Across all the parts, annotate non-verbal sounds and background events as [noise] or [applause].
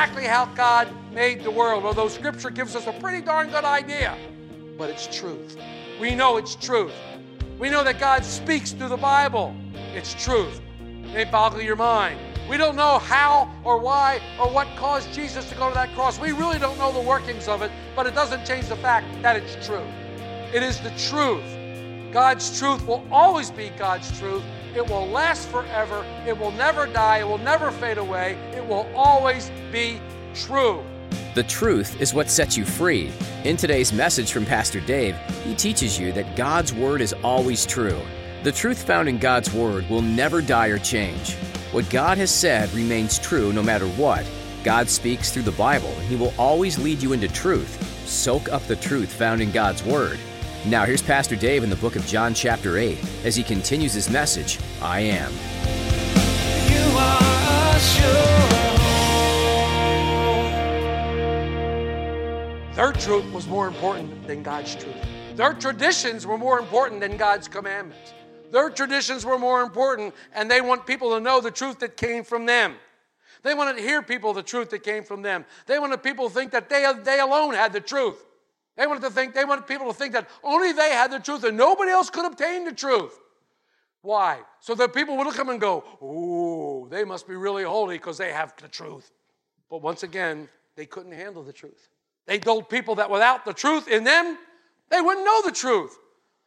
Exactly how God made the world, although Scripture gives us a pretty darn good idea, but it's truth. We know it's truth. We know that God speaks through the Bible. It's truth. It may boggle your mind. We don't know how or why or what caused Jesus to go to that cross. We really don't know the workings of it, but it doesn't change the fact that it's true. It is the truth. God's truth will always be God's truth. It will last forever. It will never die. It will never fade away. It will always be true. The truth is what sets you free. In today's message from Pastor Dave, he teaches you that God's Word is always true. The truth found in God's Word will never die or change. What God has said remains true no matter what. God speaks through the Bible, and He will always lead you into truth. Soak up the truth found in God's Word. Now, here's Pastor Dave in the book of John, chapter 8, as he continues his message I Am. Sure. Their truth was more important than God's truth. Their traditions were more important than God's commandments. Their traditions were more important, and they want people to know the truth that came from them. They wanted to hear people the truth that came from them. They wanted people to think that they, they alone had the truth. They wanted to think, they wanted people to think that only they had the truth and nobody else could obtain the truth. Why? So that people would look at them and go, Ooh, they must be really holy because they have the truth. But once again, they couldn't handle the truth. They told people that without the truth in them, they wouldn't know the truth.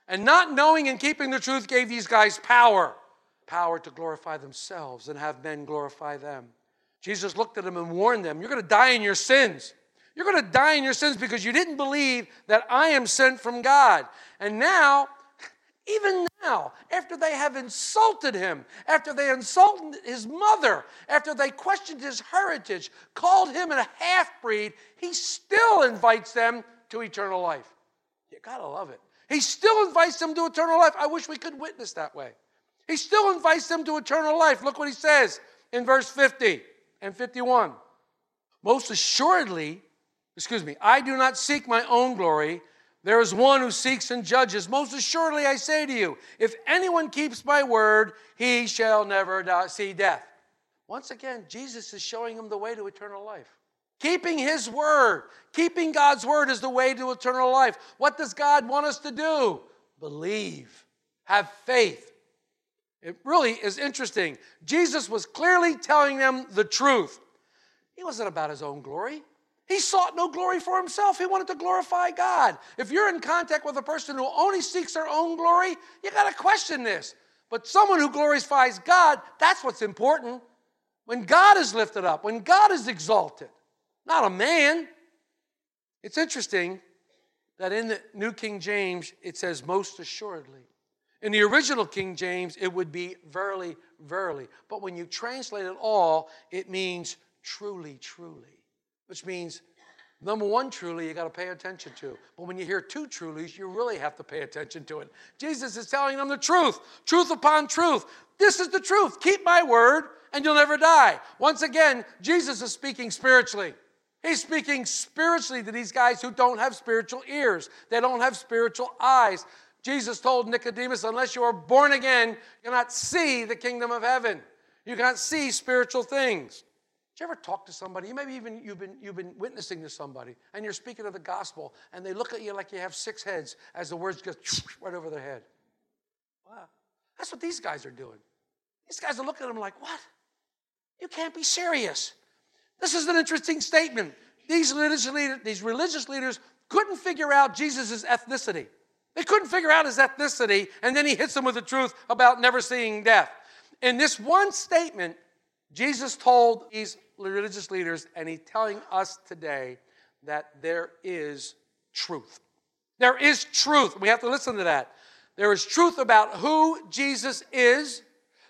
And not knowing and keeping the truth gave these guys power power to glorify themselves and have men glorify them. Jesus looked at them and warned them, You're going to die in your sins. You're going to die in your sins because you didn't believe that I am sent from God. And now, even now, after they have insulted him, after they insulted his mother, after they questioned his heritage, called him a half breed, he still invites them to eternal life. You gotta love it. He still invites them to eternal life. I wish we could witness that way. He still invites them to eternal life. Look what he says in verse 50 and 51. Most assuredly, excuse me, I do not seek my own glory. There is one who seeks and judges. Most assuredly, I say to you, if anyone keeps my word, he shall never die, see death. Once again, Jesus is showing him the way to eternal life. Keeping his word, keeping God's word is the way to eternal life. What does God want us to do? Believe, have faith. It really is interesting. Jesus was clearly telling them the truth. He wasn't about his own glory. He sought no glory for himself. He wanted to glorify God. If you're in contact with a person who only seeks their own glory, you got to question this. But someone who glorifies God, that's what's important. When God is lifted up, when God is exalted, not a man. It's interesting that in the New King James it says most assuredly. In the original King James, it would be verily, verily. But when you translate it all, it means truly, truly, which means number one, truly, you got to pay attention to. But when you hear two trulies, you really have to pay attention to it. Jesus is telling them the truth, truth upon truth. This is the truth. Keep my word, and you'll never die. Once again, Jesus is speaking spiritually. He's speaking spiritually to these guys who don't have spiritual ears, they don't have spiritual eyes. Jesus told Nicodemus, unless you are born again, you cannot see the kingdom of heaven. You cannot see spiritual things. Did you ever talk to somebody? Maybe even you've been, you've been witnessing to somebody and you're speaking of the gospel and they look at you like you have six heads as the words go [laughs] right over their head. Wow. That's what these guys are doing. These guys are looking at them like, what? You can't be serious. This is an interesting statement. These religious, leaders, these religious leaders couldn't figure out Jesus' ethnicity. They couldn't figure out his ethnicity, and then he hits them with the truth about never seeing death. In this one statement, Jesus told these religious leaders, and he's telling us today that there is truth. There is truth. We have to listen to that. There is truth about who Jesus is.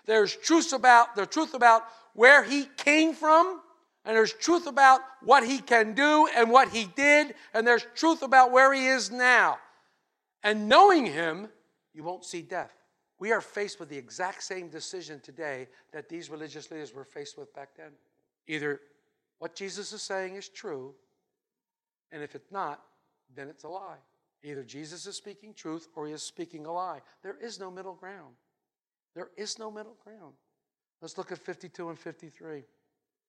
There's truth about the truth about where he came from, and there's truth about what he can do and what he did, and there's truth about where he is now. And knowing him, you won't see death. We are faced with the exact same decision today that these religious leaders were faced with back then. Either what Jesus is saying is true, and if it's not, then it's a lie. Either Jesus is speaking truth or he is speaking a lie. There is no middle ground. There is no middle ground. Let's look at 52 and 53.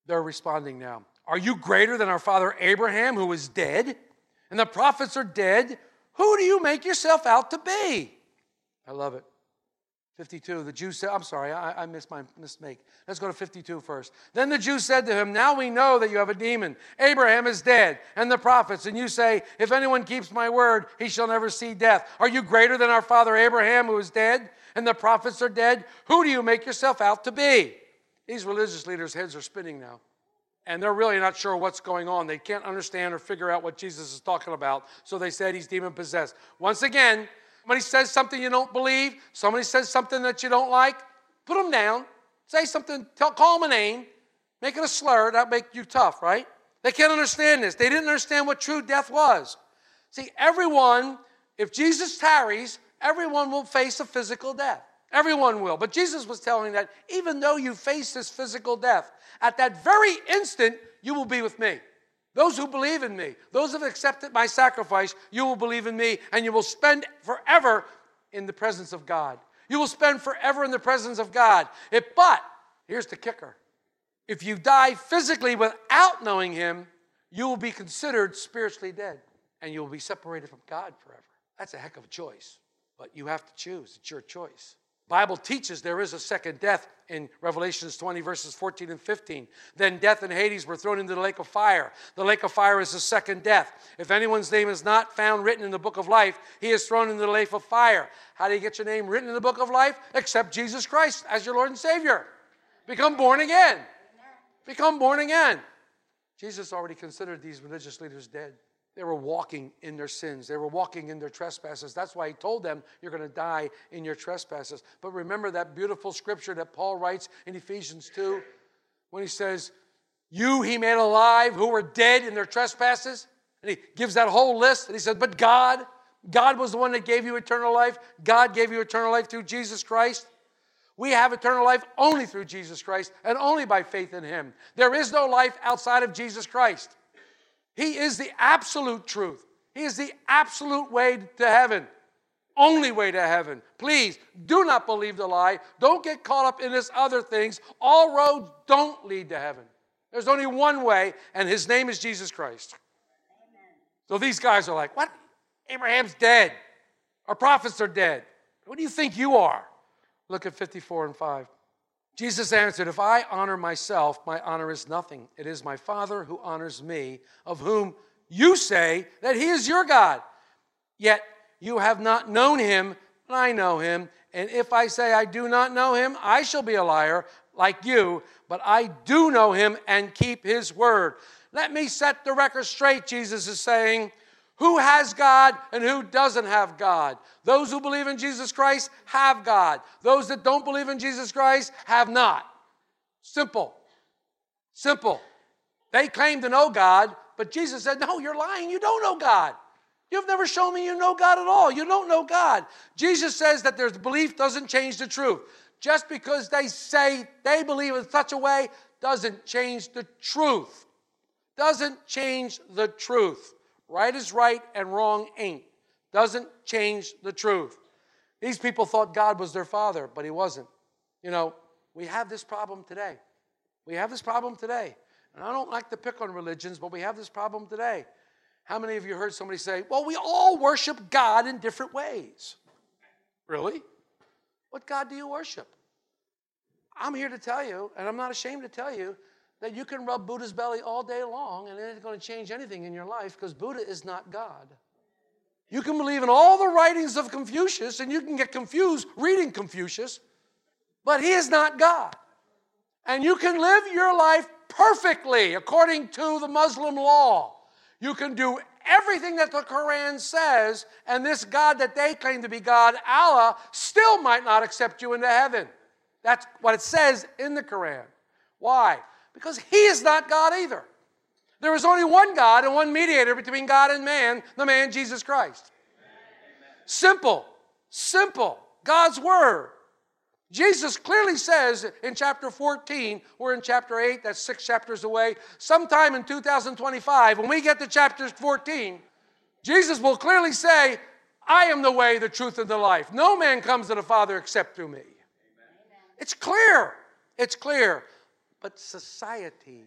They're responding now. Are you greater than our father Abraham, who is dead? And the prophets are dead. Who do you make yourself out to be? I love it. 52, the Jews said, I'm sorry, I, I missed my mistake. Let's go to 52 first. Then the Jews said to him, Now we know that you have a demon. Abraham is dead, and the prophets, and you say, If anyone keeps my word, he shall never see death. Are you greater than our father Abraham, who is dead, and the prophets are dead? Who do you make yourself out to be? These religious leaders' heads are spinning now. And they're really not sure what's going on. They can't understand or figure out what Jesus is talking about. So they said he's demon possessed. Once again, Somebody says something you don't believe, somebody says something that you don't like, put them down. Say something, tell, call them a name, make it a slur, that'll make you tough, right? They can't understand this. They didn't understand what true death was. See, everyone, if Jesus tarries, everyone will face a physical death. Everyone will. But Jesus was telling that even though you face this physical death, at that very instant, you will be with me. Those who believe in me, those who have accepted my sacrifice, you will believe in me and you will spend forever in the presence of God. You will spend forever in the presence of God. But here's the kicker if you die physically without knowing Him, you will be considered spiritually dead and you will be separated from God forever. That's a heck of a choice, but you have to choose. It's your choice. Bible teaches there is a second death in Revelations 20, verses 14 and 15. Then death and Hades were thrown into the lake of fire. The lake of fire is the second death. If anyone's name is not found written in the book of life, he is thrown into the lake of fire. How do you get your name written in the book of life? Accept Jesus Christ as your Lord and Savior. Become born again. Become born again. Jesus already considered these religious leaders dead. They were walking in their sins. They were walking in their trespasses. That's why he told them, You're going to die in your trespasses. But remember that beautiful scripture that Paul writes in Ephesians 2 when he says, You he made alive who were dead in their trespasses. And he gives that whole list. And he says, But God, God was the one that gave you eternal life. God gave you eternal life through Jesus Christ. We have eternal life only through Jesus Christ and only by faith in him. There is no life outside of Jesus Christ. He is the absolute truth. He is the absolute way to heaven. Only way to heaven. Please do not believe the lie. Don't get caught up in this other things. All roads don't lead to heaven. There's only one way, and his name is Jesus Christ. So these guys are like, What? Abraham's dead. Our prophets are dead. What do you think you are? Look at 54 and 5. Jesus answered, If I honor myself, my honor is nothing. It is my Father who honors me, of whom you say that he is your God. Yet you have not known him, but I know him. And if I say I do not know him, I shall be a liar like you, but I do know him and keep his word. Let me set the record straight, Jesus is saying. Who has God and who doesn't have God? Those who believe in Jesus Christ have God. Those that don't believe in Jesus Christ have not. Simple. Simple. They claim to know God, but Jesus said, No, you're lying. You don't know God. You've never shown me you know God at all. You don't know God. Jesus says that their belief doesn't change the truth. Just because they say they believe in such a way doesn't change the truth. Doesn't change the truth. Right is right and wrong ain't. Doesn't change the truth. These people thought God was their father, but he wasn't. You know, we have this problem today. We have this problem today. And I don't like to pick on religions, but we have this problem today. How many of you heard somebody say, well, we all worship God in different ways? Really? What God do you worship? I'm here to tell you, and I'm not ashamed to tell you, that you can rub Buddha's belly all day long and it ain't going to change anything in your life because Buddha is not God. You can believe in all the writings of Confucius and you can get confused reading Confucius, but he is not God. And you can live your life perfectly according to the Muslim law. You can do everything that the Quran says, and this God that they claim to be God, Allah, still might not accept you into heaven. That's what it says in the Quran. Why? Because He is not God either. There is only one God and one mediator between God and man, the man Jesus Christ. Simple, simple. God's Word. Jesus clearly says in chapter 14, we're in chapter 8, that's six chapters away. Sometime in 2025, when we get to chapter 14, Jesus will clearly say, I am the way, the truth, and the life. No man comes to the Father except through me. It's clear. It's clear. But society,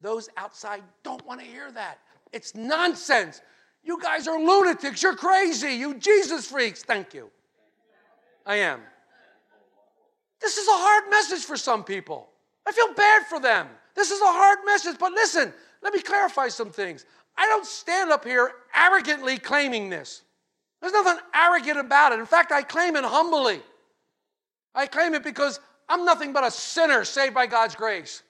those outside, don't want to hear that. It's nonsense. You guys are lunatics. You're crazy. You Jesus freaks. Thank you. I am. This is a hard message for some people. I feel bad for them. This is a hard message, but listen, let me clarify some things. I don't stand up here arrogantly claiming this. There's nothing arrogant about it. In fact, I claim it humbly. I claim it because I'm nothing but a sinner saved by God's grace.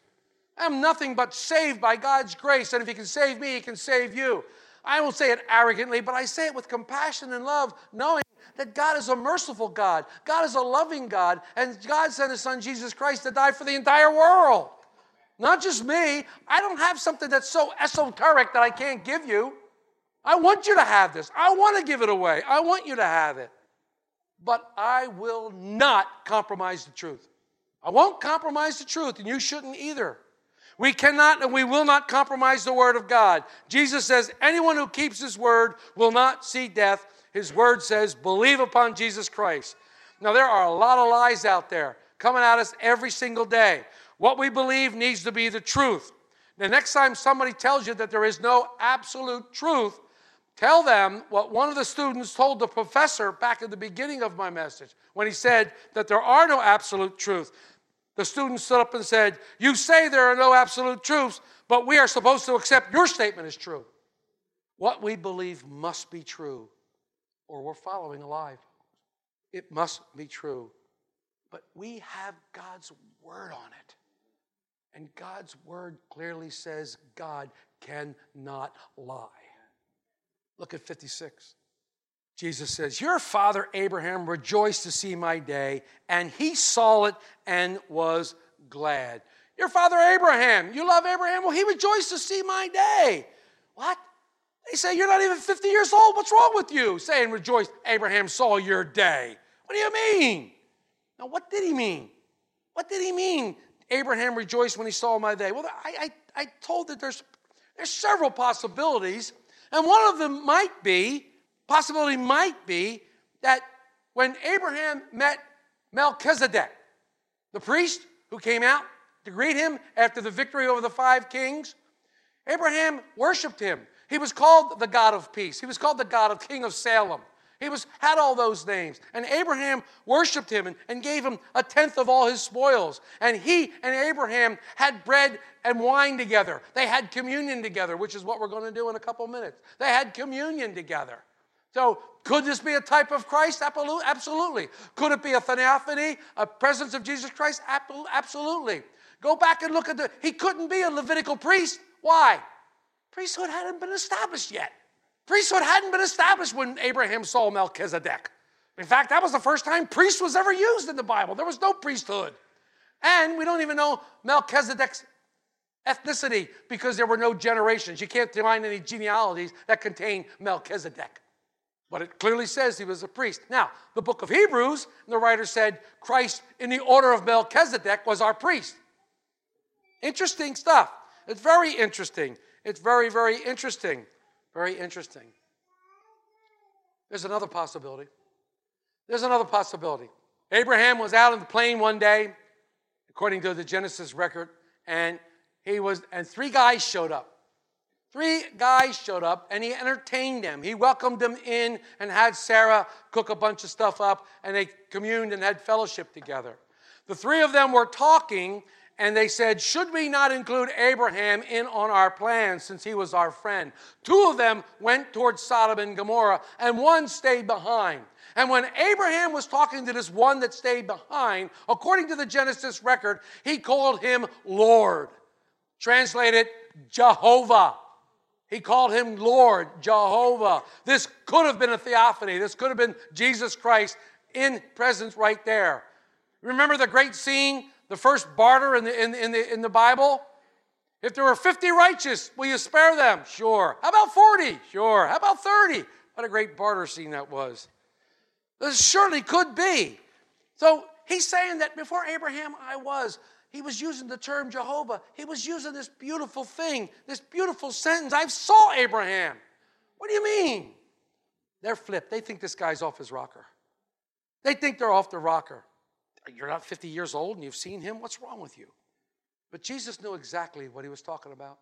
I'm nothing but saved by God's grace. And if He can save me, He can save you. I won't say it arrogantly, but I say it with compassion and love, knowing that God is a merciful God. God is a loving God. And God sent His Son, Jesus Christ, to die for the entire world. Not just me. I don't have something that's so esoteric that I can't give you. I want you to have this. I want to give it away. I want you to have it. But I will not compromise the truth. I won't compromise the truth, and you shouldn't either. We cannot and we will not compromise the word of God. Jesus says, anyone who keeps his word will not see death. His word says, believe upon Jesus Christ. Now, there are a lot of lies out there coming at us every single day. What we believe needs to be the truth. The next time somebody tells you that there is no absolute truth, tell them what one of the students told the professor back at the beginning of my message when he said that there are no absolute truth. The student stood up and said, You say there are no absolute truths, but we are supposed to accept your statement as true. What we believe must be true, or we're following a lie. It must be true. But we have God's word on it. And God's word clearly says God cannot lie. Look at 56. Jesus says, Your father Abraham rejoiced to see my day, and he saw it and was glad. Your father Abraham, you love Abraham? Well, he rejoiced to see my day. What? They say, You're not even 50 years old. What's wrong with you? Saying, Rejoice, Abraham saw your day. What do you mean? Now, what did he mean? What did he mean? Abraham rejoiced when he saw my day. Well, I, I, I told that there's, there's several possibilities, and one of them might be possibility might be that when Abraham met Melchizedek, the priest who came out to greet him after the victory over the five kings, Abraham worshiped him. He was called the God of peace. He was called the God of King of Salem. He was, had all those names. And Abraham worshiped him and, and gave him a tenth of all his spoils. And he and Abraham had bread and wine together. They had communion together, which is what we're going to do in a couple minutes. They had communion together. So, could this be a type of Christ? Absolutely. Could it be a theophany, a presence of Jesus Christ? Absolutely. Go back and look at the, he couldn't be a Levitical priest. Why? Priesthood hadn't been established yet. Priesthood hadn't been established when Abraham saw Melchizedek. In fact, that was the first time priest was ever used in the Bible. There was no priesthood. And we don't even know Melchizedek's ethnicity because there were no generations. You can't find any genealogies that contain Melchizedek. But it clearly says he was a priest. Now, the book of Hebrews, the writer said Christ, in the order of Melchizedek, was our priest. Interesting stuff. It's very interesting. It's very, very interesting. Very interesting. There's another possibility. There's another possibility. Abraham was out in the plain one day, according to the Genesis record, and he was, and three guys showed up. Three guys showed up and he entertained them. He welcomed them in and had Sarah cook a bunch of stuff up and they communed and had fellowship together. The three of them were talking and they said, Should we not include Abraham in on our plans since he was our friend? Two of them went towards Sodom and Gomorrah and one stayed behind. And when Abraham was talking to this one that stayed behind, according to the Genesis record, he called him Lord. Translated, Jehovah. He called him Lord, Jehovah. This could have been a theophany. This could have been Jesus Christ in presence right there. Remember the great scene, the first barter in the, in, in the, in the Bible? If there were 50 righteous, will you spare them? Sure. How about 40? Sure. How about 30? What a great barter scene that was. This surely could be. So he's saying that before Abraham I was. He was using the term Jehovah. He was using this beautiful thing, this beautiful sentence. I saw Abraham. What do you mean? They're flipped. They think this guy's off his rocker. They think they're off the rocker. You're not 50 years old and you've seen him? What's wrong with you? But Jesus knew exactly what he was talking about.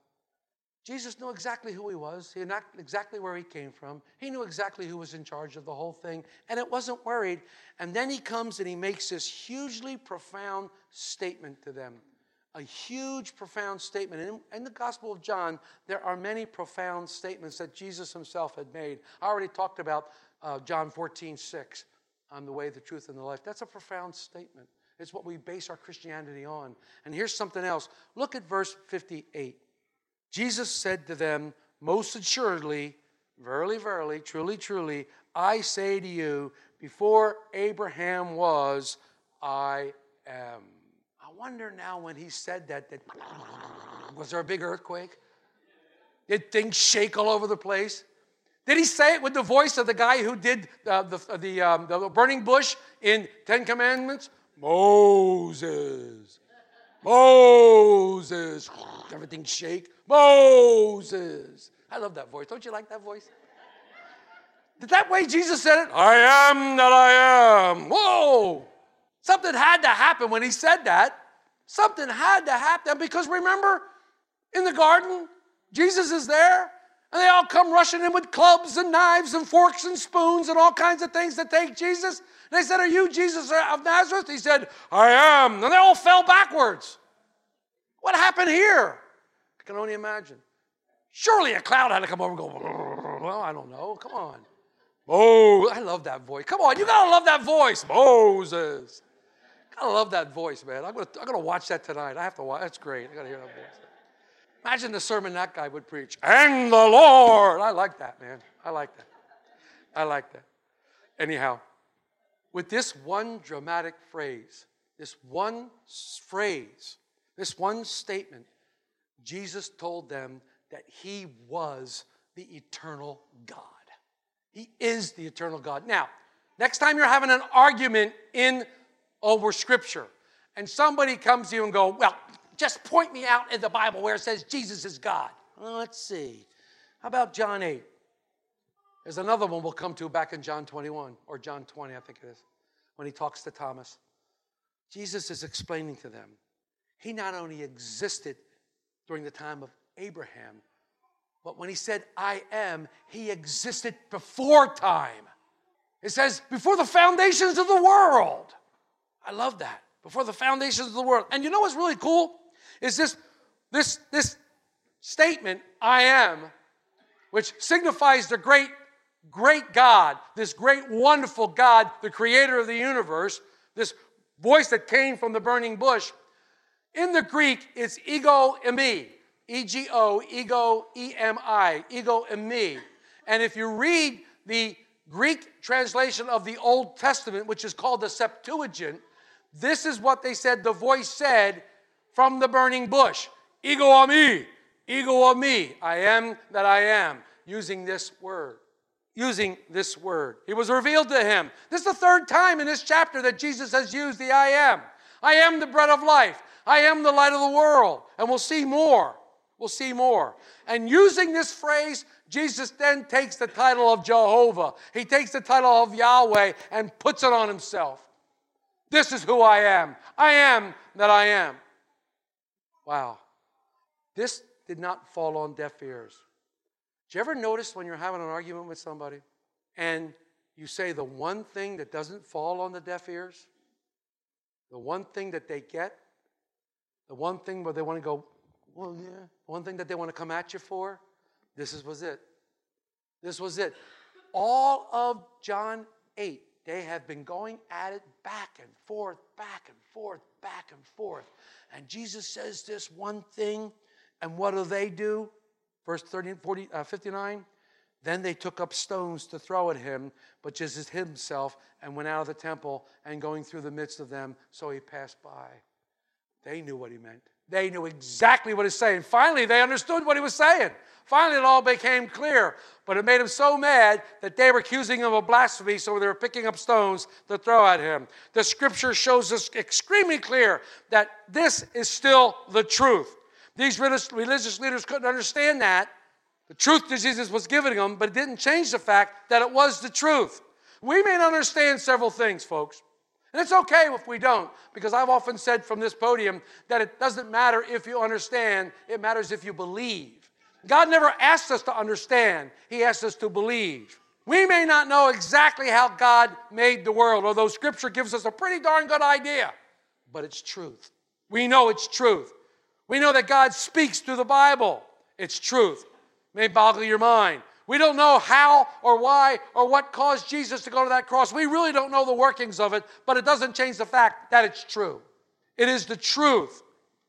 Jesus knew exactly who he was. He knew exactly where he came from. He knew exactly who was in charge of the whole thing, and it wasn't worried. And then he comes and he makes this hugely profound statement to them. A huge, profound statement. In, in the Gospel of John, there are many profound statements that Jesus himself had made. I already talked about uh, John 14, 6. I'm the way, the truth, and the life. That's a profound statement. It's what we base our Christianity on. And here's something else. Look at verse 58. Jesus said to them, Most assuredly, verily, verily, truly, truly, I say to you, before Abraham was, I am. I wonder now when he said that, that was there a big earthquake? Did things shake all over the place? Did he say it with the voice of the guy who did uh, the, the, um, the burning bush in Ten Commandments? Moses. Moses. Everything shake. Moses. I love that voice. Don't you like that voice? Did that way Jesus said it? I am that I am. Whoa. Something had to happen when he said that. Something had to happen because remember, in the garden, Jesus is there, and they all come rushing in with clubs and knives and forks and spoons and all kinds of things to take Jesus. And they said, Are you Jesus of Nazareth? He said, I am. And they all fell backwards. What happened here? Can only imagine. Surely a cloud had to come over and go, Well, I don't know. Come on. Oh, I love that voice. Come on, you gotta love that voice. Moses. Gotta love that voice, man. I'm gonna, I'm gonna watch that tonight. I have to watch. That's great. I gotta hear that voice. Imagine the sermon that guy would preach. And the Lord. I like that, man. I like that. I like that. Anyhow, with this one dramatic phrase, this one phrase, this one statement, Jesus told them that he was the eternal God. He is the eternal God. Now, next time you're having an argument in over scripture and somebody comes to you and go, "Well, just point me out in the Bible where it says Jesus is God." Let's see. How about John 8? There's another one we'll come to back in John 21 or John 20, I think it is, when he talks to Thomas. Jesus is explaining to them. He not only existed during the time of Abraham, but when he said, I am, he existed before time. It says, before the foundations of the world. I love that. Before the foundations of the world. And you know what's really cool? Is this, this, this statement, I am, which signifies the great, great God, this great, wonderful God, the creator of the universe, this voice that came from the burning bush. In the Greek, it's ego emi, E G O, ego E M I, ego emi. And if you read the Greek translation of the Old Testament, which is called the Septuagint, this is what they said the voice said from the burning bush Ego me, ego me, I am that I am, using this word. Using this word. It was revealed to him. This is the third time in this chapter that Jesus has used the I am. I am the bread of life. I am the light of the world. And we'll see more. We'll see more. And using this phrase, Jesus then takes the title of Jehovah. He takes the title of Yahweh and puts it on himself. This is who I am. I am that I am. Wow. This did not fall on deaf ears. Do you ever notice when you're having an argument with somebody and you say the one thing that doesn't fall on the deaf ears? The one thing that they get? The one thing where they want to go, well, yeah. One thing that they want to come at you for? This is, was it. This was it. All of John 8 they have been going at it back and forth, back and forth, back and forth. And Jesus says this one thing, and what do they do? Verse 30, 40, uh, 59. Then they took up stones to throw at him, but Jesus hid himself and went out of the temple and going through the midst of them, so he passed by. They knew what he meant. They knew exactly what he's saying. Finally, they understood what he was saying. Finally, it all became clear. But it made him so mad that they were accusing him of blasphemy, so they were picking up stones to throw at him. The scripture shows us extremely clear that this is still the truth. These religious religious leaders couldn't understand that. The truth that Jesus was giving them, but it didn't change the fact that it was the truth. We may not understand several things, folks. And it's okay if we don't, because I've often said from this podium that it doesn't matter if you understand, it matters if you believe. God never asked us to understand, He asked us to believe. We may not know exactly how God made the world, although Scripture gives us a pretty darn good idea, but it's truth. We know it's truth. We know that God speaks through the Bible. It's truth. May boggle your mind. We don't know how or why or what caused Jesus to go to that cross. We really don't know the workings of it, but it doesn't change the fact that it's true. It is the truth.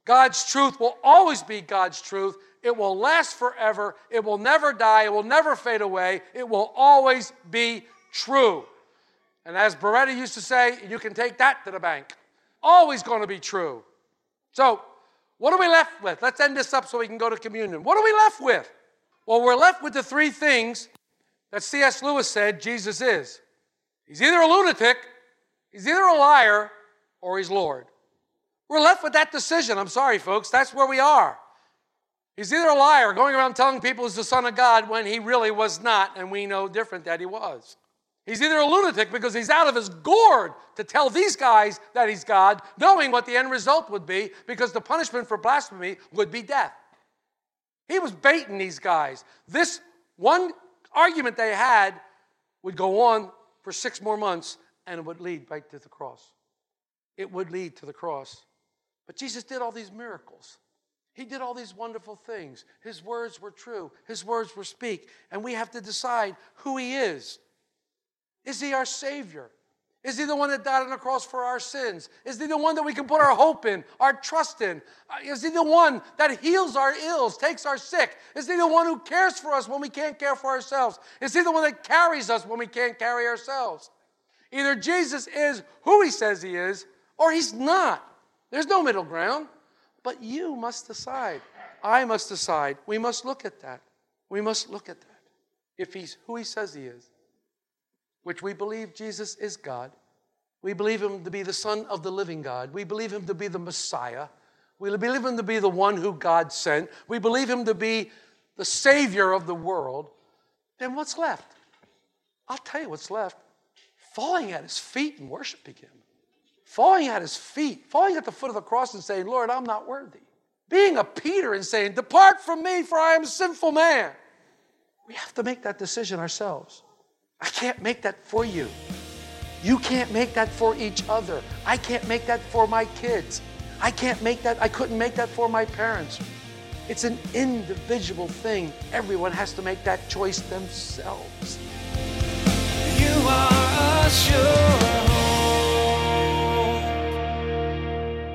God's truth will always be God's truth. It will last forever. It will never die. It will never fade away. It will always be true. And as Baretta used to say, you can take that to the bank. Always going to be true. So, what are we left with? Let's end this up so we can go to communion. What are we left with? Well, we're left with the three things that C.S. Lewis said Jesus is. He's either a lunatic, he's either a liar, or he's Lord. We're left with that decision. I'm sorry, folks. That's where we are. He's either a liar, going around telling people he's the Son of God when he really was not, and we know different that he was. He's either a lunatic because he's out of his gourd to tell these guys that he's God, knowing what the end result would be, because the punishment for blasphemy would be death. He was baiting these guys. This one argument they had would go on for six more months and it would lead right to the cross. It would lead to the cross. But Jesus did all these miracles. He did all these wonderful things. His words were true, His words were speak. And we have to decide who He is. Is He our Savior? Is he the one that died on the cross for our sins? Is he the one that we can put our hope in, our trust in? Uh, Is he the one that heals our ills, takes our sick? Is he the one who cares for us when we can't care for ourselves? Is he the one that carries us when we can't carry ourselves? Either Jesus is who he says he is, or he's not. There's no middle ground. But you must decide. I must decide. We must look at that. We must look at that. If he's who he says he is, which we believe Jesus is God. We believe him to be the Son of the living God. We believe him to be the Messiah. We believe him to be the one who God sent. We believe him to be the Savior of the world. Then what's left? I'll tell you what's left falling at his feet and worshiping him. Falling at his feet, falling at the foot of the cross and saying, Lord, I'm not worthy. Being a Peter and saying, Depart from me, for I am a sinful man. We have to make that decision ourselves. I can't make that for you. You can't make that for each other. I can't make that for my kids. I can't make that, I couldn't make that for my parents. It's an individual thing. Everyone has to make that choice themselves. You are a sure home.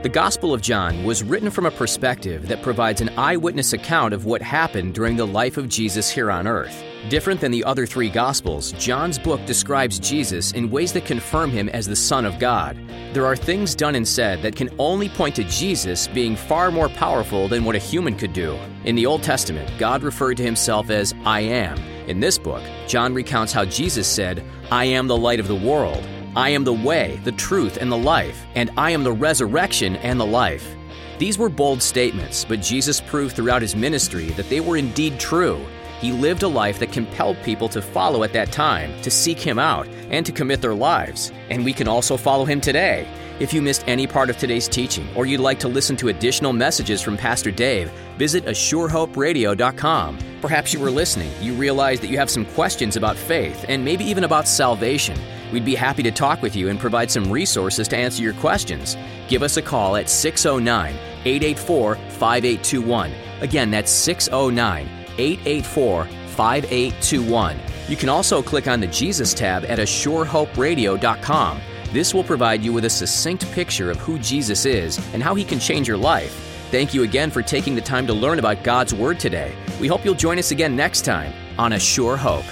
The Gospel of John was written from a perspective that provides an eyewitness account of what happened during the life of Jesus here on earth. Different than the other three Gospels, John's book describes Jesus in ways that confirm him as the Son of God. There are things done and said that can only point to Jesus being far more powerful than what a human could do. In the Old Testament, God referred to himself as I am. In this book, John recounts how Jesus said, I am the light of the world. I am the way, the truth, and the life, and I am the resurrection and the life. These were bold statements, but Jesus proved throughout his ministry that they were indeed true. He lived a life that compelled people to follow at that time, to seek him out, and to commit their lives. And we can also follow him today. If you missed any part of today's teaching, or you'd like to listen to additional messages from Pastor Dave, visit ASureHopeRadio.com. Perhaps you were listening, you realized that you have some questions about faith, and maybe even about salvation. We'd be happy to talk with you and provide some resources to answer your questions. Give us a call at 609 884 5821. Again, that's 609 884 5821. You can also click on the Jesus tab at ASureHopeRadio.com. This will provide you with a succinct picture of who Jesus is and how he can change your life. Thank you again for taking the time to learn about God's Word today. We hope you'll join us again next time on A Sure Hope.